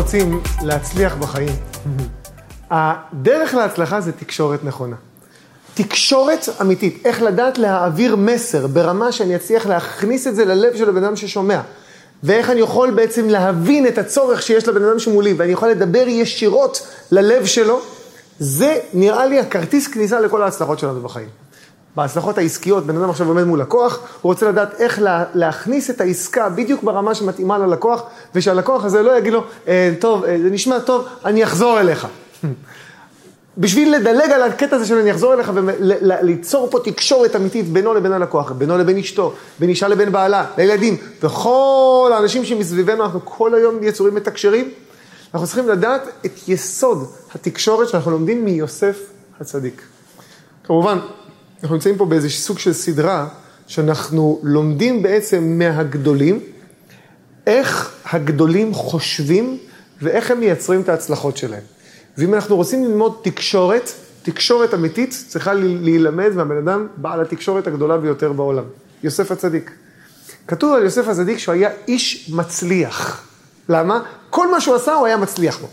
רוצים להצליח בחיים, הדרך להצלחה זה תקשורת נכונה. תקשורת אמיתית, איך לדעת להעביר מסר ברמה שאני אצליח להכניס את זה ללב של הבן אדם ששומע. ואיך אני יכול בעצם להבין את הצורך שיש לבן אדם שמולי, ואני יכול לדבר ישירות ללב שלו, זה נראה לי הכרטיס כניסה לכל ההצלחות שלנו בחיים. בהצלחות העסקיות, בן אדם עכשיו עומד מול לקוח, הוא רוצה לדעת איך לה, להכניס את העסקה בדיוק ברמה שמתאימה ללקוח, ושהלקוח הזה לא יגיד לו, אה, טוב, אה, זה נשמע טוב, אני אחזור אליך. בשביל לדלג על הקטע הזה של אני אחזור אליך וליצור פה תקשורת אמיתית בינו לבין הלקוח, בינו לבין אשתו, בין אישה לבין בעלה, לילדים, וכל האנשים שמסביבנו, אנחנו כל היום יצורים מתקשרים, אנחנו צריכים לדעת את יסוד התקשורת שאנחנו לומדים מיוסף הצדיק. כמובן, אנחנו נמצאים פה באיזה סוג של סדרה, שאנחנו לומדים בעצם מהגדולים, איך הגדולים חושבים ואיך הם מייצרים את ההצלחות שלהם. ואם אנחנו רוצים ללמוד תקשורת, תקשורת אמיתית צריכה להילמד מהבן אדם בעל התקשורת הגדולה ביותר בעולם, יוסף הצדיק. כתוב על יוסף הצדיק שהוא היה איש מצליח. למה? כל מה שהוא עשה הוא היה מצליח בו.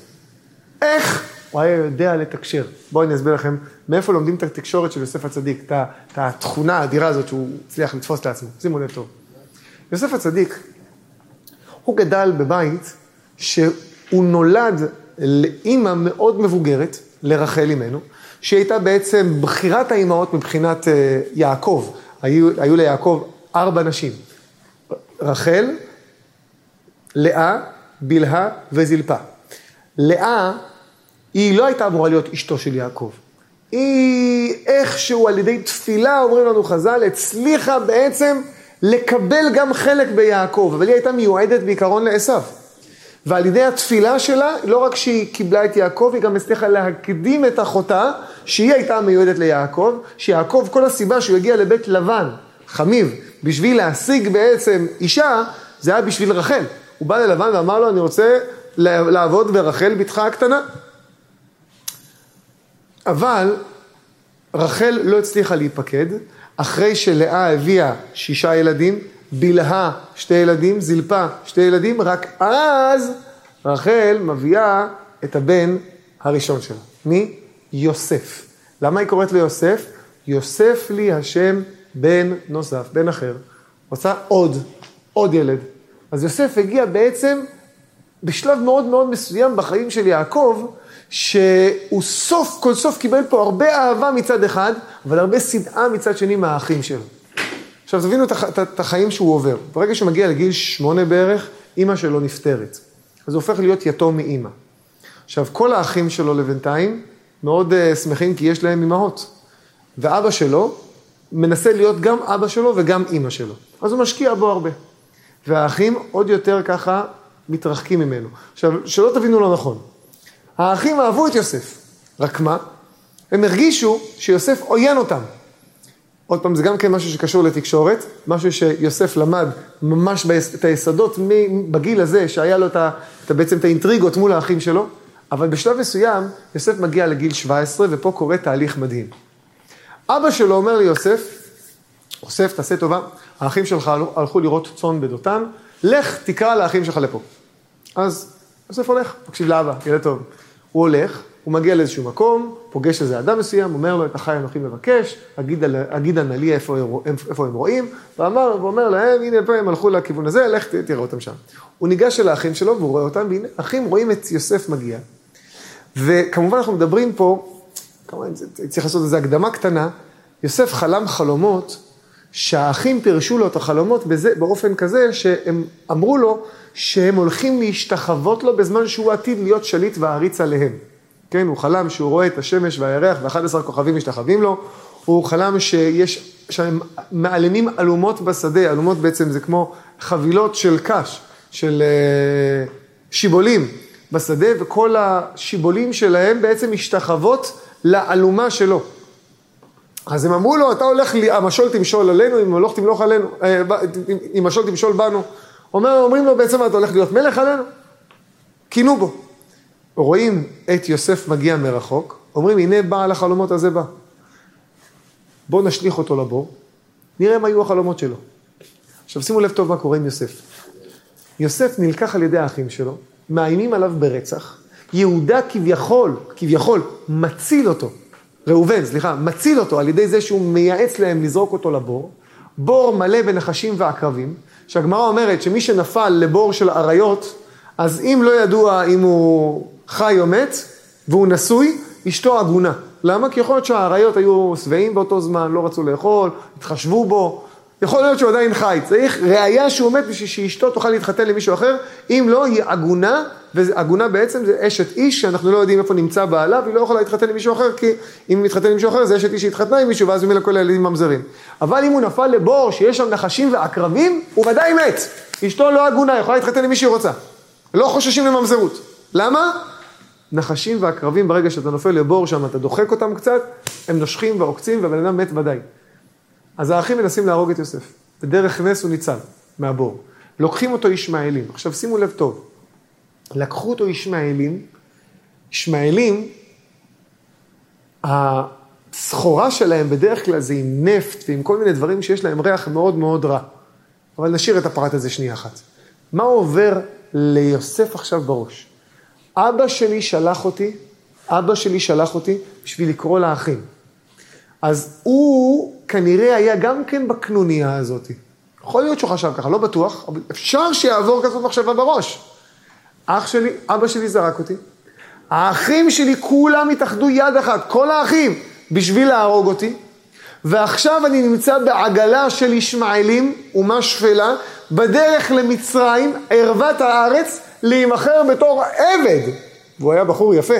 איך? הוא היה יודע לתקשר. בואו אני אסביר לכם מאיפה לומדים את התקשורת של יוסף הצדיק, את, את התכונה האדירה הזאת שהוא הצליח לתפוס לעצמו. שימו לב טוב. יוסף הצדיק, הוא גדל בבית שהוא נולד לאימא מאוד מבוגרת, לרחל אימנו, שהיא הייתה בעצם בחירת האימהות מבחינת אה, יעקב. היו, היו ליעקב ארבע נשים. רחל, לאה, בלהה וזלפה. לאה, היא לא הייתה אמורה להיות אשתו של יעקב. היא איכשהו על ידי תפילה, אומרים לנו חז"ל, הצליחה בעצם לקבל גם חלק ביעקב, אבל היא הייתה מיועדת בעיקרון לעשו. ועל ידי התפילה שלה, לא רק שהיא קיבלה את יעקב, היא גם הצליחה להקדים את אחותה, שהיא הייתה מיועדת ליעקב, שיעקב, כל הסיבה שהוא הגיע לבית לבן, חמיב, בשביל להשיג בעצם אישה, זה היה בשביל רחל. הוא בא ללבן ואמר לו, אני רוצה לעבוד ברחל בתך הקטנה. אבל רחל לא הצליחה להיפקד, אחרי שלאה הביאה שישה ילדים, בלהה שתי ילדים, זלפה שתי ילדים, רק אז רחל מביאה את הבן הראשון שלה. מי? יוסף. למה היא קוראת לו יוסף? יוסף לי השם בן נוסף, בן אחר. רוצה עוד, עוד ילד. אז יוסף הגיע בעצם בשלב מאוד מאוד מסוים בחיים של יעקב, שהוא סוף כל סוף קיבל פה הרבה אהבה מצד אחד, אבל הרבה שנאה מצד שני מהאחים שלו. עכשיו תבינו את החיים שהוא עובר. ברגע שהוא מגיע לגיל שמונה בערך, אימא שלו נפטרת. אז הוא הופך להיות יתום מאימא. עכשיו, כל האחים שלו לבינתיים מאוד uh, שמחים כי יש להם אימהות. ואבא שלו מנסה להיות גם אבא שלו וגם אימא שלו. אז הוא משקיע בו הרבה. והאחים עוד יותר ככה מתרחקים ממנו. עכשיו, שלא תבינו לא נכון. האחים אהבו את יוסף, רק מה? הם הרגישו שיוסף עוין אותם. עוד פעם, זה גם כן משהו שקשור לתקשורת, משהו שיוסף למד ממש את היסודות בגיל הזה, שהיה לו את ה, את בעצם את האינטריגות מול האחים שלו, אבל בשלב מסוים יוסף מגיע לגיל 17, ופה קורה תהליך מדהים. אבא שלו אומר ליוסף, יוסף, תעשה טובה, האחים שלך הלכו לראות צאן בדותן, לך תקרא לאחים שלך לפה. אז יוסף הולך, תקשיב לאבא, ילד טוב. הוא הולך, הוא מגיע לאיזשהו מקום, פוגש איזה אדם מסוים, אומר לו, את החי אנוכי מבקש, אגידה נא לי איפה, איפה הם רואים, ואמר, ואומר להם, הנה פה הם הלכו לכיוון הזה, לך תראה אותם שם. הוא ניגש אל האחים שלו והוא רואה אותם, והנה, אחים רואים את יוסף מגיע. וכמובן אנחנו מדברים פה, כמובן צריך לעשות איזו הקדמה קטנה, יוסף חלם חלומות שהאחים פירשו לו את החלומות בזה, באופן כזה שהם אמרו לו שהם הולכים להשתחוות לו בזמן שהוא עתיד להיות שליט ועריץ עליהם. כן, הוא חלם שהוא רואה את השמש והירח ו-11 כוכבים משתחווים לו, הוא חלם שיש, שהם מעלמים אלומות בשדה, אלומות בעצם זה כמו חבילות של קש, של uh, שיבולים בשדה, וכל השיבולים שלהם בעצם משתחוות לאלומה שלו. אז הם אמרו לו, אתה הולך, המשול תמשול עלינו, אם הולך תמלוך עלינו, אה, אם המשול תמשול בנו. אומר, אומרים לו בעצם, אתה הולך להיות מלך עלינו? קינו בו. רואים את יוסף מגיע מרחוק, אומרים, הנה בעל החלומות הזה בא. בואו נשליך אותו לבור, נראה מה היו החלומות שלו. עכשיו שימו לב טוב מה קורה עם יוסף. יוסף נלקח על ידי האחים שלו, מאיימים עליו ברצח. יהודה כביכול, כביכול, מציל אותו. ראובן, סליחה, מציל אותו על ידי זה שהוא מייעץ להם לזרוק אותו לבור. בור מלא בנחשים ועקרבים, שהגמרא אומרת שמי שנפל לבור של אריות, אז אם לא ידוע אם הוא חי או מת, והוא נשוי, אשתו עגונה. למה? כי יכול להיות שהאריות היו שבעים באותו זמן, לא רצו לאכול, התחשבו בו, יכול להיות שהוא עדיין חי. צריך ראייה שהוא מת בשביל שאשתו תוכל להתחתן למישהו אחר, אם לא, היא עגונה, ועגונה בעצם זה אשת איש, שאנחנו לא יודעים איפה נמצא בעלה, והיא לא יכולה להתחתן למישהו אחר, כי אם היא מתחתן למישהו אחר, זה אשת איש שהתחתנה עם מישהו, ואז ממילא כל הילדים ממזרים. אבל אם הוא נפל לבור שיש שם נחשים ועקרבים, הוא ודאי מת. אשתו לא עגונה, יכולה להתחתן למי שהיא רוצה. לא חוששים לממזרות. למה? נחשים ועקרבים, ברגע שאתה נופל לבור שם, אתה דוחק אותם קצת, הם נושכים ועוקצים, והבן אדם מת ודאי. אז האחים מנסים להרוג את יוסף. בדרך נס הוא ניצל מהבור. לוקחים אותו ישמעאלים. עכשיו שימו לב טוב, לקחו אותו ישמעאלים, ישמעאלים, הסחורה שלהם בדרך כלל זה עם נפט ועם כל מיני דברים שיש להם ריח מאוד מאוד רע. אבל נשאיר את הפרט הזה שנייה אחת. מה עובר ליוסף עכשיו בראש? אבא שלי שלח אותי, אבא שלי שלח אותי בשביל לקרוא לאחים. אז הוא כנראה היה גם כן בקנוניה הזאת. יכול להיות שהוא חשב ככה, לא בטוח, אבל אפשר שיעבור כזאת מחשבה בראש. אח שלי, אבא שלי זרק אותי, האחים שלי כולם התאחדו יד אחת, כל האחים, בשביל להרוג אותי, ועכשיו אני נמצא בעגלה של ישמעאלים, אומה שפלה, בדרך למצרים, ערוות הארץ, להימכר בתור עבד. והוא היה בחור יפה,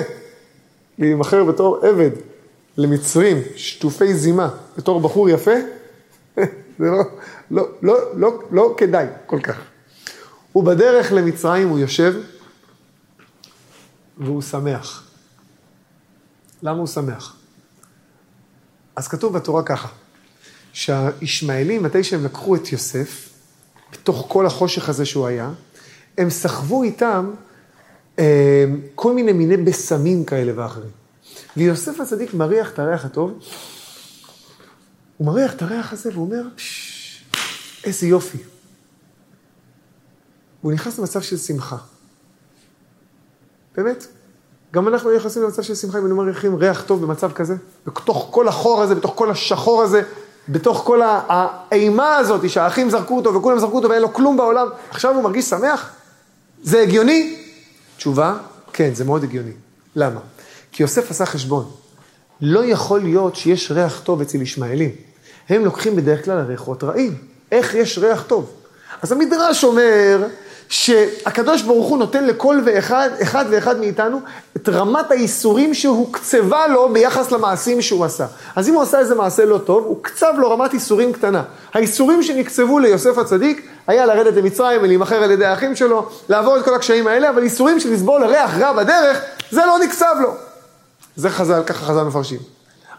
להימכר בתור עבד. למצרים, שטופי זימה, בתור בחור יפה, זה לא, לא, לא, לא, לא כדאי כל כך. הוא בדרך למצרים, הוא יושב, והוא שמח. למה הוא שמח? אז כתוב בתורה ככה, שהישמעאלים, מתי שהם לקחו את יוסף, בתוך כל החושך הזה שהוא היה, הם סחבו איתם אה, כל מיני מיני בשמים כאלה ואחרים. ויוסף הצדיק מריח את הריח הטוב, הוא מריח את הריח הזה והוא אומר, איזה יופי. הוא נכנס למצב של שמחה. באמת. גם אנחנו נכנסים למצב של שמחה אם היינו מריחים ריח טוב במצב כזה, בתוך כל החור הזה, בתוך כל השחור הזה, בתוך כל האימה הזאת שהאחים זרקו אותו וכולם זרקו אותו ואין לו כלום בעולם, עכשיו הוא מרגיש שמח? זה הגיוני? תשובה, כן, זה מאוד הגיוני. למה? כי יוסף עשה חשבון. לא יכול להיות שיש ריח טוב אצל ישמעאלים. הם לוקחים בדרך כלל ריחות רעים. איך יש ריח טוב? אז המדרש אומר שהקדוש ברוך הוא נותן לכל ואחד, אחד ואחד מאיתנו, את רמת האיסורים שהוקצבה לו ביחס למעשים שהוא עשה. אז אם הוא עשה איזה מעשה לא טוב, הוקצב לו רמת איסורים קטנה. האיסורים שנקצבו ליוסף הצדיק, היה לרדת למצרים ולהימכר על ידי האחים שלו, לעבור את כל הקשיים האלה, אבל איסורים של לסבול ריח רע בדרך, זה לא נקצב לו. זה חז"ל, ככה חז"ל מפרשים.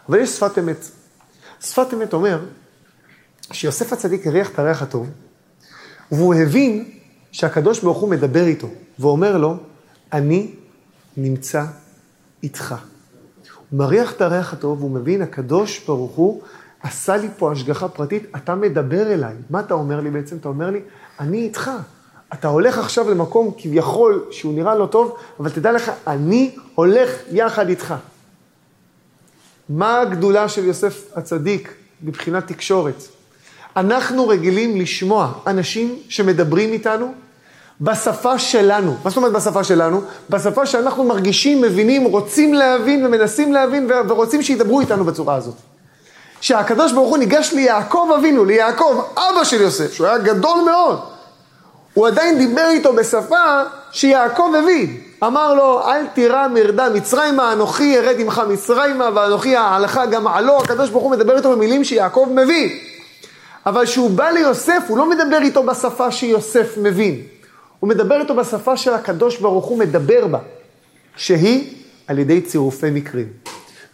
אבל יש שפת אמת. שפת אמת אומר שיוסף הצדיק הריח את הריח הטוב, והוא הבין שהקדוש ברוך הוא מדבר איתו, ואומר לו, אני נמצא איתך. הוא מריח את הריח הטוב, והוא מבין, הקדוש ברוך הוא עשה לי פה השגחה פרטית, אתה מדבר אליי. מה אתה אומר לי בעצם? אתה אומר לי, אני איתך. אתה הולך עכשיו למקום כביכול שהוא נראה לא טוב, אבל תדע לך, אני הולך יחד איתך. מה הגדולה של יוסף הצדיק מבחינת תקשורת? אנחנו רגילים לשמוע אנשים שמדברים איתנו בשפה שלנו. מה זאת אומרת בשפה שלנו? בשפה שאנחנו מרגישים, מבינים, רוצים להבין ומנסים להבין ורוצים שידברו איתנו בצורה הזאת. שהקדוש ברוך הוא ניגש ליעקב אבינו, ליעקב, אבא של יוסף, שהוא היה גדול מאוד. הוא עדיין דיבר איתו בשפה שיעקב הבין. אמר לו, אל תירא מרדה מצרימה, אנוכי ארד עמך מצרימה, ואנוכי ההלכה גם עלו. הקדוש ברוך הוא מדבר איתו במילים שיעקב מבין. אבל כשהוא בא ליוסף, הוא לא מדבר איתו בשפה שיוסף מבין. הוא מדבר איתו בשפה של הקדוש ברוך הוא מדבר בה, שהיא על ידי צירופי מקרים.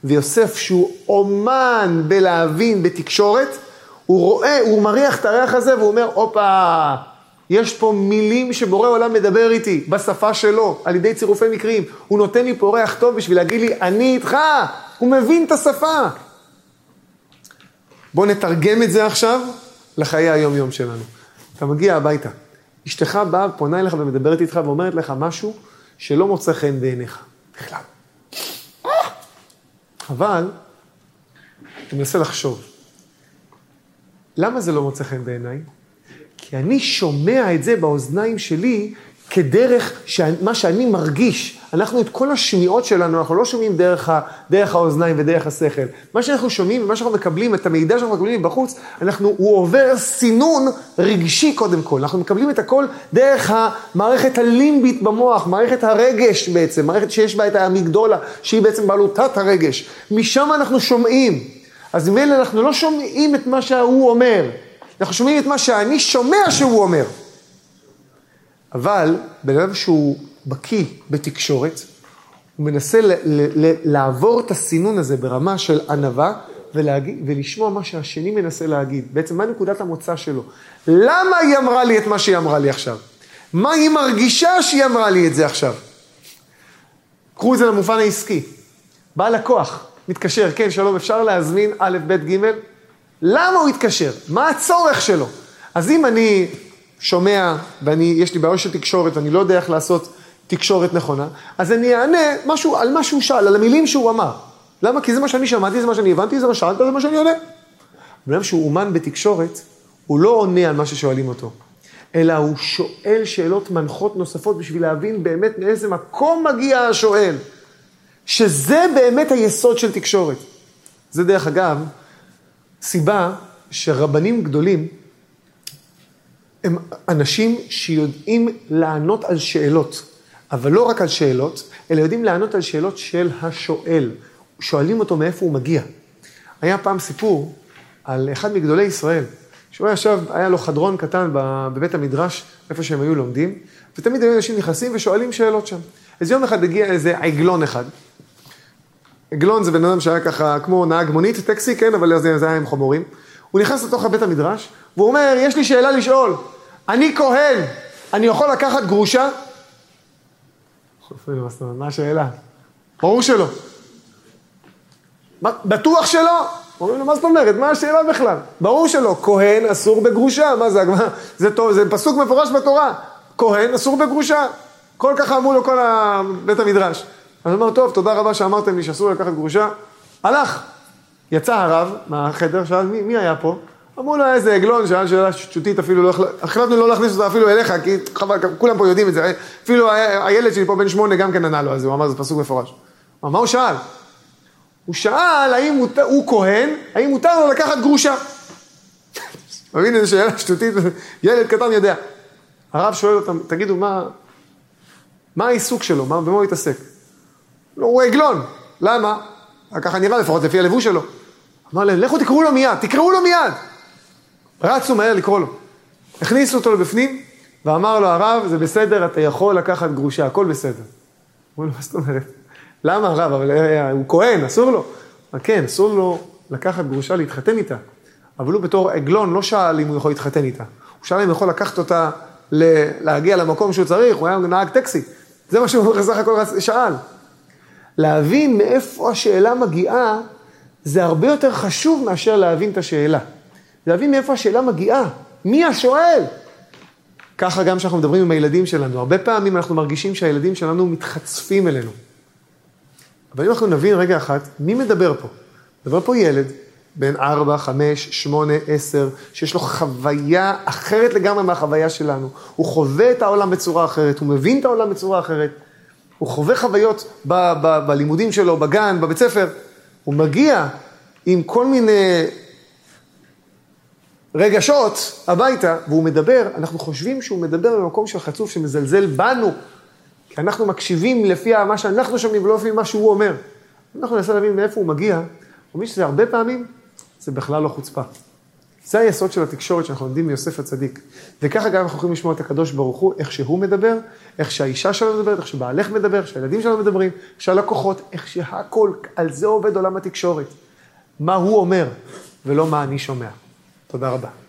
ויוסף, שהוא אומן בלהבין בתקשורת, הוא רואה, הוא מריח את הריח הזה והוא אומר, הופה, יש פה מילים שבורא עולם מדבר איתי, בשפה שלו, על ידי צירופי מקרים. הוא נותן לי פה ריח טוב בשביל להגיד לי, אני איתך. הוא מבין את השפה. בואו נתרגם את זה עכשיו לחיי היום-יום שלנו. אתה מגיע הביתה, אשתך באה, פונה אליך ומדברת איתך ואומרת לך משהו שלא מוצא חן בעיניך, בכלל. אבל, אני מנסה לחשוב, למה זה לא מוצא חן בעיניי? כי אני שומע את זה באוזניים שלי כדרך מה שאני מרגיש. אנחנו את כל השמיעות שלנו, אנחנו לא שומעים דרך, ה, דרך האוזניים ודרך השכל. מה שאנחנו שומעים ומה שאנחנו מקבלים, את המידע שאנחנו מקבלים מבחוץ, אנחנו, הוא עובר סינון רגשי קודם כל. אנחנו מקבלים את הכל דרך המערכת הלימבית במוח, מערכת הרגש בעצם, מערכת שיש בה את האמיגדולה, שהיא בעצם בעלותת הרגש. משם אנחנו שומעים. אז ממילא אנחנו לא שומעים את מה שהוא אומר, אנחנו שומעים את מה שאני שומע שהוא אומר. אבל בן אדם שהוא בקיא בתקשורת, הוא מנסה ל- ל- ל- לעבור את הסינון הזה ברמה של ענווה ולהגיד, ולשמוע מה שהשני מנסה להגיד. בעצם מה נקודת המוצא שלו? למה היא אמרה לי את מה שהיא אמרה לי עכשיו? מה היא מרגישה שהיא אמרה לי את זה עכשיו? קחו את זה למובן העסקי. בא לקוח, מתקשר, כן, שלום, אפשר להזמין א', ב', ג', למה הוא התקשר? מה הצורך שלו? אז אם אני שומע ויש לי בעיה של תקשורת ואני לא יודע איך לעשות תקשורת נכונה, אז אני אענה משהו, על מה שהוא שאל, על המילים שהוא אמר. למה? כי זה מה שאני שמעתי, זה מה שאני הבנתי, זה מה שאלת, זה מה שאני עונה. אדם שהוא אומן בתקשורת, הוא לא עונה על מה ששואלים אותו, אלא הוא שואל שאלות מנחות נוספות בשביל להבין באמת מאיזה מקום מגיע השואל. שזה באמת היסוד של תקשורת. זה דרך אגב, סיבה שרבנים גדולים הם אנשים שיודעים לענות על שאלות, אבל לא רק על שאלות, אלא יודעים לענות על שאלות של השואל. שואלים אותו מאיפה הוא מגיע. היה פעם סיפור על אחד מגדולי ישראל, שהוא ישב, היה לו חדרון קטן בבית המדרש, איפה שהם היו לומדים, ותמיד היו אנשים נכנסים ושואלים שאלות שם. אז יום אחד הגיע איזה עגלון אחד. עגלון זה בן אדם שהיה ככה כמו נהג מונית, טקסי, כן, אבל זה, היה עם חמורים. הוא נכנס לתוך בית המדרש, והוא אומר, יש לי שאלה לשאול. אני כהן, אני יכול לקחת גרושה? מה השאלה? ברור שלא. בטוח שלא? אומרים לו, מה זאת אומרת? מה השאלה בכלל? ברור שלא. כהן אסור בגרושה. מה זה? זה, טוב, זה פסוק מפורש בתורה. כהן אסור בגרושה. כל ככה אמרו לו כל בית המדרש. אז הוא אומר, טוב, תודה רבה שאמרתם לי שאסור לקחת גרושה. הלך. יצא הרב מהחדר, שאל, מי, מי היה פה? אמרו לו איזה עגלון, שאל שאלה שטותית, אפילו לא, החלטנו לא להכניס אותה אפילו אליך, כי חבל, כולם פה יודעים את זה, אפילו הילד שלי פה בן שמונה גם כן ענה לו על זה, הוא אמר, זה פסוק מפורש. מה הוא שאל? הוא שאל האם הוא, הוא כהן, האם מותר לו לקחת גרושה. מבין איזה שאלה שטותית, ילד קטן יודע. הרב שואל אותם, תגידו, מה, מה העיסוק שלו, מה, במה הוא התעסק? לא, הוא עגלון, למה? ככה נראה לפחות לפי הלבוש שלו. אמר להם, לכו תקראו לו מיד, תקראו לו מיד. רצו מהר לקרוא לו. הכניסו אותו לבפנים, ואמר לו הרב, זה בסדר, אתה יכול לקחת גרושה, הכל בסדר. אמרו לו, מה זאת אומרת? למה הרב? אבל אה, הוא כהן, אסור לו. כן, אסור לו לקחת גרושה להתחתן איתה. אבל הוא בתור עגלון לא שאל אם הוא יכול להתחתן איתה. הוא שאל אם הוא יכול לקחת אותה להגיע למקום שהוא צריך, הוא היה נהג טקסי. זה מה שהוא בסך הכל שאל. להבין מאיפה השאלה מגיעה, זה הרבה יותר חשוב מאשר להבין את השאלה. להבין מאיפה השאלה מגיעה, מי השואל? ככה גם כשאנחנו מדברים עם הילדים שלנו, הרבה פעמים אנחנו מרגישים שהילדים שלנו מתחצפים אלינו. אבל אם אנחנו נבין רגע אחת, מי מדבר פה? מדבר פה ילד, בן 4, 5, 8, 10, שיש לו חוויה אחרת לגמרי מהחוויה שלנו. הוא חווה את העולם בצורה אחרת, הוא מבין את העולם בצורה אחרת. הוא חווה חוויות ב- ב- בלימודים שלו, בגן, בבית ספר. הוא מגיע עם כל מיני רגשות הביתה, והוא מדבר, אנחנו חושבים שהוא מדבר במקום של חצוף שמזלזל בנו, כי אנחנו מקשיבים לפי מה שאנחנו שומעים ולא לפי מה שהוא אומר. אנחנו ננסה להבין מאיפה הוא מגיע, אומרים שזה הרבה פעמים, זה בכלל לא חוצפה. זה היסוד של התקשורת שאנחנו לומדים מיוסף הצדיק. וככה גם אנחנו יכולים לשמוע את הקדוש ברוך הוא, איך שהוא מדבר, איך שהאישה שלנו מדברת, איך שבעלך מדבר, איך שהילדים שלנו מדברים, איך שהלקוחות, איך שהכל, על זה עובד עולם התקשורת. מה הוא אומר, ולא מה אני שומע. תודה רבה.